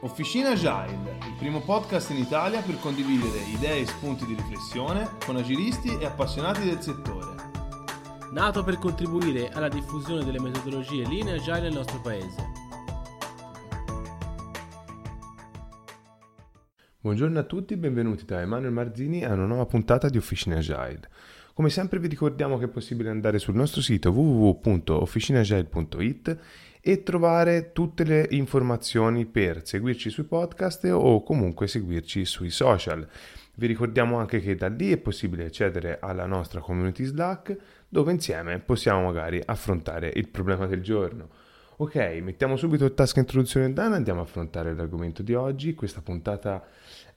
Officina Agile, il primo podcast in Italia per condividere idee e spunti di riflessione con agilisti e appassionati del settore. Nato per contribuire alla diffusione delle metodologie linee agile nel nostro paese. Buongiorno a tutti, benvenuti da Emanuele Marzini a una nuova puntata di Officina Agile. Come sempre vi ricordiamo che è possibile andare sul nostro sito www.officinagile.it e trovare tutte le informazioni per seguirci sui podcast o comunque seguirci sui social. Vi ricordiamo anche che da lì è possibile accedere alla nostra community Slack dove insieme possiamo magari affrontare il problema del giorno. Ok, mettiamo subito il task introduzione done, andiamo a affrontare l'argomento di oggi. Questa puntata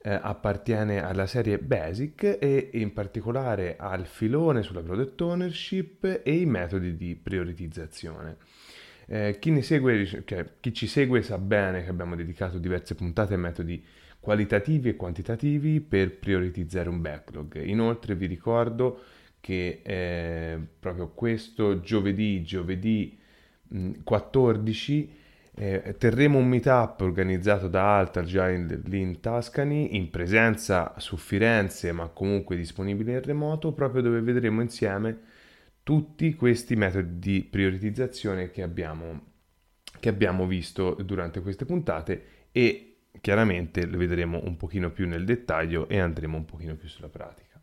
eh, appartiene alla serie Basic e in particolare al filone sulla product ownership e i metodi di prioritizzazione. Eh, chi, segue, cioè, chi ci segue sa bene che abbiamo dedicato diverse puntate a metodi qualitativi e quantitativi per prioritizzare un backlog. Inoltre vi ricordo che eh, proprio questo giovedì, giovedì mh, 14, eh, terremo un meetup organizzato da Alta Agile Lean Tuscany in presenza su Firenze ma comunque disponibile in remoto proprio dove vedremo insieme tutti questi metodi di prioritizzazione che abbiamo, che abbiamo visto durante queste puntate e chiaramente le vedremo un pochino più nel dettaglio e andremo un pochino più sulla pratica.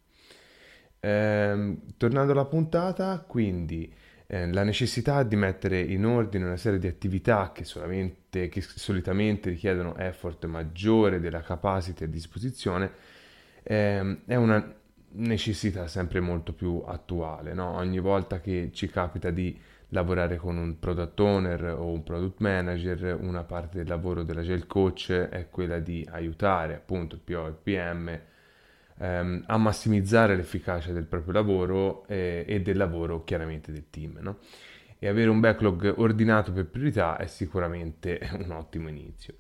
Ehm, tornando alla puntata, quindi eh, la necessità di mettere in ordine una serie di attività che, che solitamente richiedono effort maggiore della capacity a disposizione ehm, è una necessità sempre molto più attuale. No? Ogni volta che ci capita di lavorare con un product owner o un product manager, una parte del lavoro dell'agile coach è quella di aiutare appunto il PO e il PM ehm, a massimizzare l'efficacia del proprio lavoro eh, e del lavoro chiaramente del team. No? E avere un backlog ordinato per priorità è sicuramente un ottimo inizio.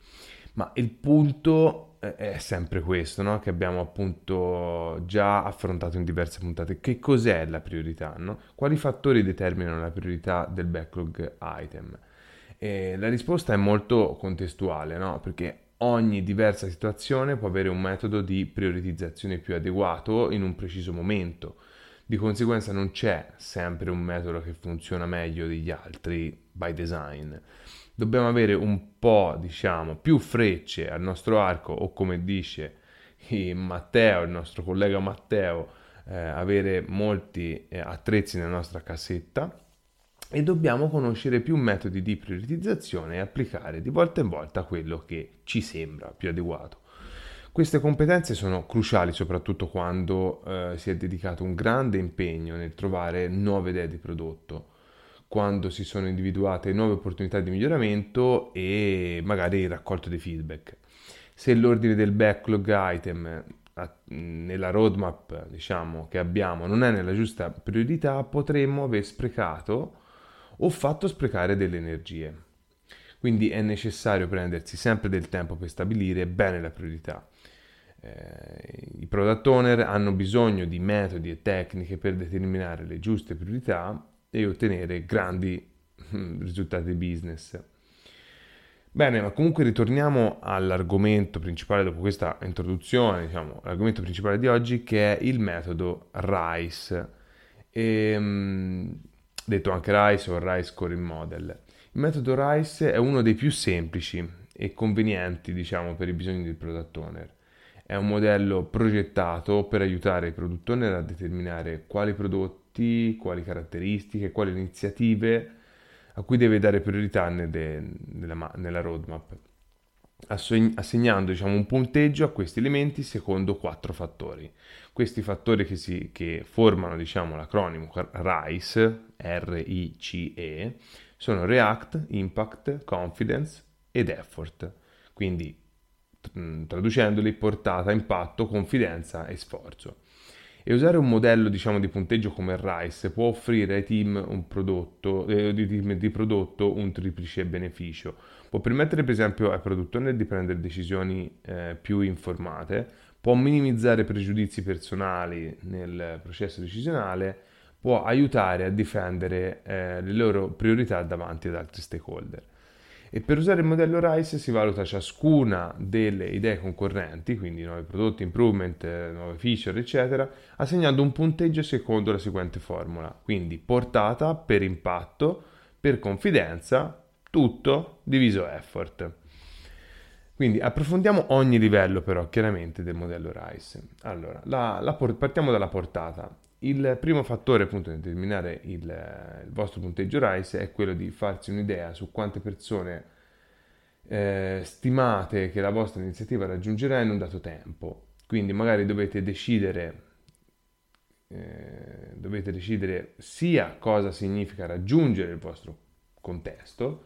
Ma il punto è sempre questo, no? che abbiamo appunto già affrontato in diverse puntate. Che cos'è la priorità? No? Quali fattori determinano la priorità del backlog item? E la risposta è molto contestuale, no? perché ogni diversa situazione può avere un metodo di prioritizzazione più adeguato in un preciso momento. Di conseguenza non c'è sempre un metodo che funziona meglio degli altri by design dobbiamo avere un po', diciamo, più frecce al nostro arco o come dice Matteo, il nostro collega Matteo, eh, avere molti eh, attrezzi nella nostra cassetta e dobbiamo conoscere più metodi di prioritizzazione e applicare di volta in volta quello che ci sembra più adeguato. Queste competenze sono cruciali soprattutto quando eh, si è dedicato un grande impegno nel trovare nuove idee di prodotto quando si sono individuate nuove opportunità di miglioramento e magari il raccolto dei feedback. Se l'ordine del backlog item nella roadmap diciamo, che abbiamo non è nella giusta priorità, potremmo aver sprecato o fatto sprecare delle energie. Quindi è necessario prendersi sempre del tempo per stabilire bene la priorità. Eh, I product owner hanno bisogno di metodi e tecniche per determinare le giuste priorità e ottenere grandi mm, risultati business. Bene, ma comunque ritorniamo all'argomento principale dopo questa introduzione, diciamo, l'argomento principale di oggi che è il metodo RICE, e, um, detto anche RICE o RICE Scoring Model. Il metodo RICE è uno dei più semplici e convenienti, diciamo, per i bisogni del product owner. È un modello progettato per aiutare i product owner a determinare quali prodotti prodotti, quali caratteristiche, quali iniziative a cui deve dare priorità nelle, nella, nella, roadmap, assegnando diciamo, un punteggio a questi elementi secondo quattro fattori. Questi fattori che, si, che formano diciamo, l'acronimo RICE, R-I-C-E, sono React, Impact, Confidence ed effort. Quindi traducendoli portata, impatto, confidenza e sforzo. E usare un modello diciamo, di punteggio come il RICE può offrire ai team, prodotto, eh, di, di, di, prodotto un triplice beneficio. Può permettere per esempio ai produttori di prendere decisioni eh, più informate, può minimizzare pregiudizi personali nel processo decisionale, può aiutare a difendere eh, le loro priorità davanti ad altri stakeholder. E per usare il modello RICE si valuta ciascuna delle idee concorrenti, quindi nuovi prodotti, improvement, nuove feature, eccetera, assegnando un punteggio secondo la seguente formula. Quindi portata per impatto, per confidenza, tutto diviso effort. Quindi approfondiamo ogni livello però chiaramente del modello RICE. Allora, la, la, partiamo dalla portata. Il primo fattore appunto di determinare il, il, vostro punteggio RICE è quello di farsi un'idea su quante persone eh, stimate che la vostra iniziativa raggiungerà in un dato tempo. Quindi magari dovete decidere, eh, dovete decidere sia cosa significa raggiungere il vostro contesto,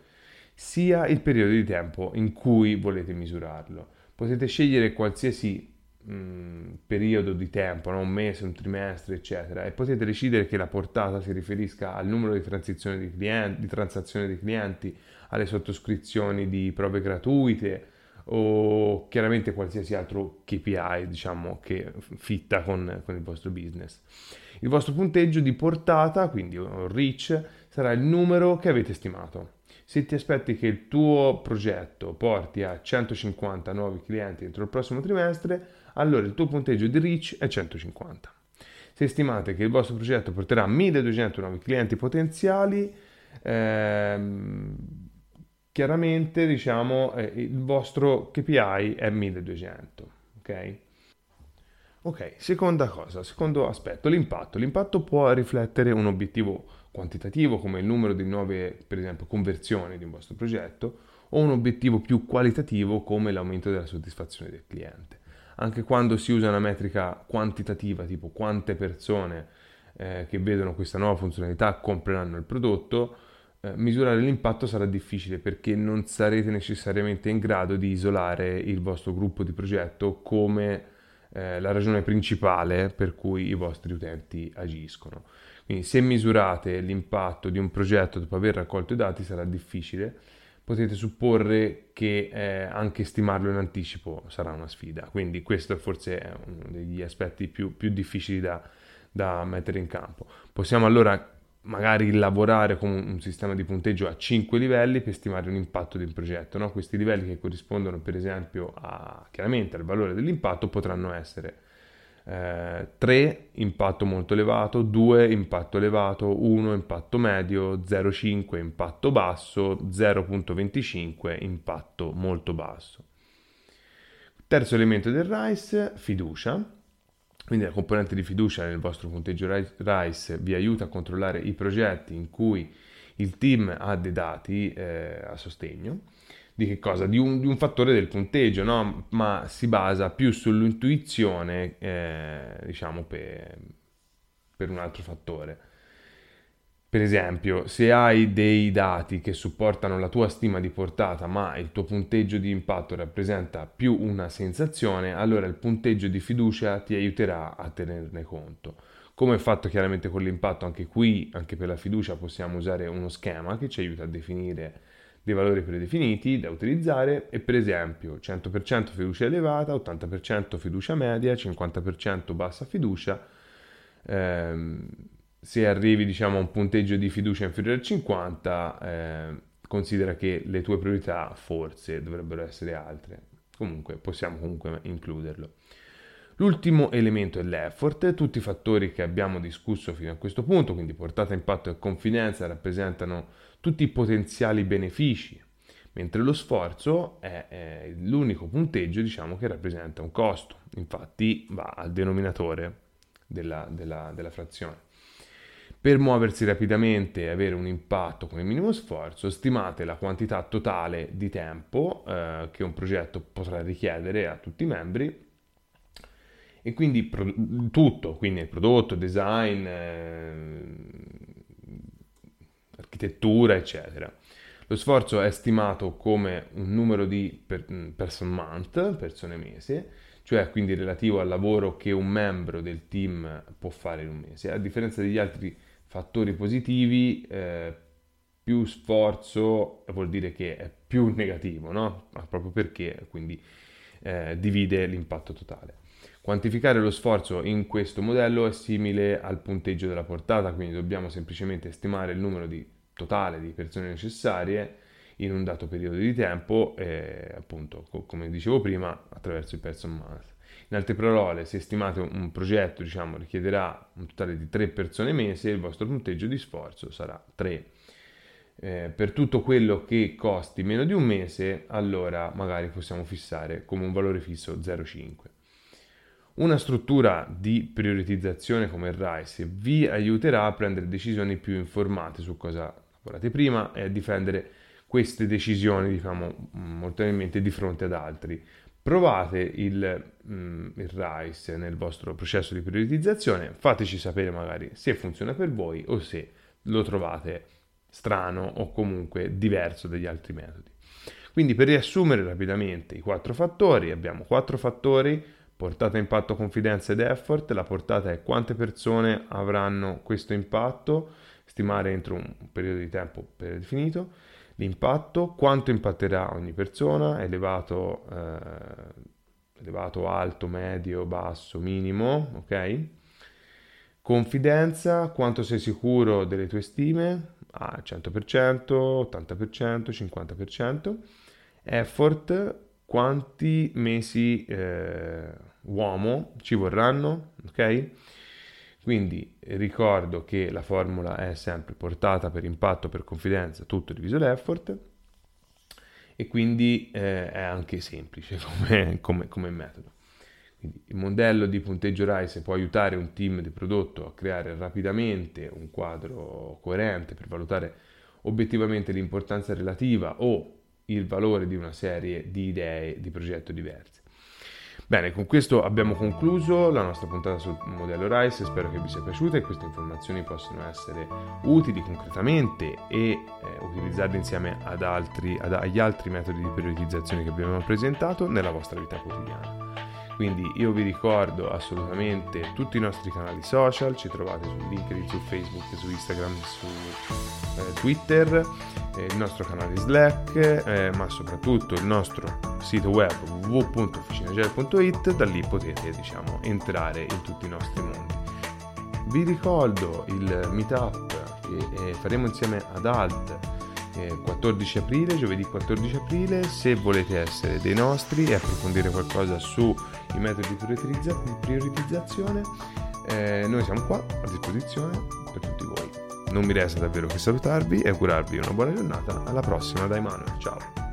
sia il periodo di tempo in cui volete misurarlo. Potete scegliere qualsiasi periodo di tempo, no? un mese, un trimestre, eccetera, e potete decidere che la portata si riferisca al numero di transazioni di, clienti, di transazioni di clienti, alle sottoscrizioni di prove gratuite o chiaramente qualsiasi altro KPI diciamo che fitta con, con il vostro business. Il vostro punteggio di portata, quindi reach, sarà il numero che avete stimato. Se ti aspetti che il tuo progetto porti a 150 nuovi clienti entro il prossimo trimestre, allora il tuo punteggio di reach è 150. Se stimate che il vostro progetto porterà 1200 nuovi clienti potenziali, ehm, chiaramente diciamo eh, il vostro KPI è 1200. Ok? Ok, seconda cosa, secondo aspetto, l'impatto. L'impatto può riflettere un obiettivo quantitativo come il numero di nuove, per esempio, conversioni di un vostro progetto o un obiettivo più qualitativo come l'aumento della soddisfazione del cliente anche quando si usa una metrica quantitativa, tipo quante persone eh, che vedono questa nuova funzionalità compreranno il prodotto, eh, misurare l'impatto sarà difficile perché non sarete necessariamente in grado di isolare il vostro gruppo di progetto come eh, la ragione principale per cui i vostri utenti agiscono. Quindi se misurate l'impatto di un progetto dopo aver raccolto i dati sarà difficile potete supporre che eh, anche stimarlo in anticipo sarà una sfida. Quindi questo forse è uno degli aspetti più, più difficili da, da, mettere in campo. Possiamo allora magari lavorare con un sistema di punteggio a 5 livelli per stimare un impatto un progetto. No? Questi livelli che corrispondono per esempio a, chiaramente al valore dell'impatto potranno essere 3 eh, impatto molto elevato, 2 impatto elevato, 1 impatto medio, 0,5 impatto basso, 0,25 impatto molto basso. Terzo elemento del RICE, fiducia. Quindi la componente di fiducia nel vostro punteggio RICE vi aiuta a controllare i progetti in cui il team ha dei dati eh, a sostegno di che cosa? Di un, di un fattore del punteggio, no? ma si basa più sull'intuizione, eh, diciamo, per, per un altro fattore. Per esempio, se hai dei dati che supportano la tua stima di portata, ma il tuo punteggio di impatto rappresenta più una sensazione, allora il punteggio di fiducia ti aiuterà a tenerne conto. Come è fatto chiaramente con l'impatto, anche qui, anche per la fiducia, possiamo usare uno schema che ci aiuta a definire dei valori predefiniti da utilizzare e per esempio 100% fiducia elevata, 80% fiducia media, 50% bassa fiducia. Ehm, se arrivi diciamo a un punteggio di fiducia inferiore al 50, eh, considera che le tue priorità forse dovrebbero essere altre. Comunque possiamo comunque includerlo. L'ultimo elemento è l'effort, tutti i fattori che abbiamo discusso fino a questo punto, quindi portata, impatto e confidenza, rappresentano tutti i potenziali benefici, mentre lo sforzo è, è l'unico punteggio diciamo, che rappresenta un costo, infatti va al denominatore della, della, della frazione. Per muoversi rapidamente e avere un impatto con il minimo sforzo, stimate la quantità totale di tempo eh, che un progetto potrà richiedere a tutti i membri e quindi pro- tutto, quindi il prodotto, design, eh, architettura, eccetera. Lo sforzo è stimato come un numero di per, person month, persone mese, cioè quindi relativo al lavoro che un membro del team può fare in un mese. A differenza degli altri fattori positivi, eh, più sforzo vuol dire che è più negativo, no? proprio perché quindi eh, divide l'impatto totale. Quantificare lo sforzo in questo modello è simile al punteggio della portata, quindi dobbiamo semplicemente stimare il numero di, totale di persone necessarie in un dato periodo di tempo, eh, appunto, co- come dicevo prima, attraverso il person month. In altre parole, se stimate un progetto, diciamo, richiederà un totale di 3 persone mese, il vostro punteggio di sforzo sarà 3. Eh, per tutto quello che costi meno di un mese, allora magari possiamo fissare come un valore fisso 0,5. Una struttura di prioritizzazione come il RISE vi aiuterà a prendere decisioni più informate su cosa lavorate prima e a difendere queste decisioni, diciamo, molto probabilmente di fronte ad altri. Provate il, mm, il RISE nel vostro processo di prioritizzazione, fateci sapere magari se funziona per voi o se lo trovate strano o comunque diverso dagli altri metodi. Quindi per riassumere rapidamente i quattro fattori, abbiamo quattro fattori Portata, impatto, confidenza ed effort. La portata è quante persone avranno questo impatto, stimare entro un periodo di tempo predefinito. L'impatto, quanto impatterà ogni persona, elevato, eh, elevato, alto, medio, basso, minimo, ok? Confidenza, quanto sei sicuro delle tue stime, ah, 100%, 80%, 50%. Effort, quanti mesi eh, uomo ci vorranno, ok? Quindi ricordo che la formula è sempre portata per impatto, per confidenza, tutto diviso l'effort e quindi eh, è anche semplice come, come, come metodo. Quindi il modello di punteggio RISE può aiutare un team di prodotto a creare rapidamente un quadro coerente per valutare obiettivamente l'importanza relativa o il valore di una serie di idee di progetto diverse. Bene, con questo abbiamo concluso la nostra puntata sul modello RISE, spero che vi sia piaciuta e queste informazioni possano essere utili concretamente e eh, utilizzarle insieme ad altri, ad, agli altri metodi di prioritizzazione che abbiamo presentato nella vostra vita quotidiana. Quindi io vi ricordo assolutamente tutti i nostri canali social, ci trovate su LinkedIn, su Facebook, su Instagram, su eh, Twitter, eh, il nostro canale Slack, eh, ma soprattutto il nostro sito web www.officinagel.it, da lì potete diciamo entrare in tutti i nostri mondi. Vi ricordo il meetup che eh, faremo insieme ad Alt 14 aprile, giovedì 14 aprile, se volete essere dei nostri e approfondire qualcosa sui metodi di prioritizzazione, eh, noi siamo qua a disposizione per tutti voi. Non mi resta davvero che salutarvi e augurarvi una buona giornata. Alla prossima da Emanuele. Ciao.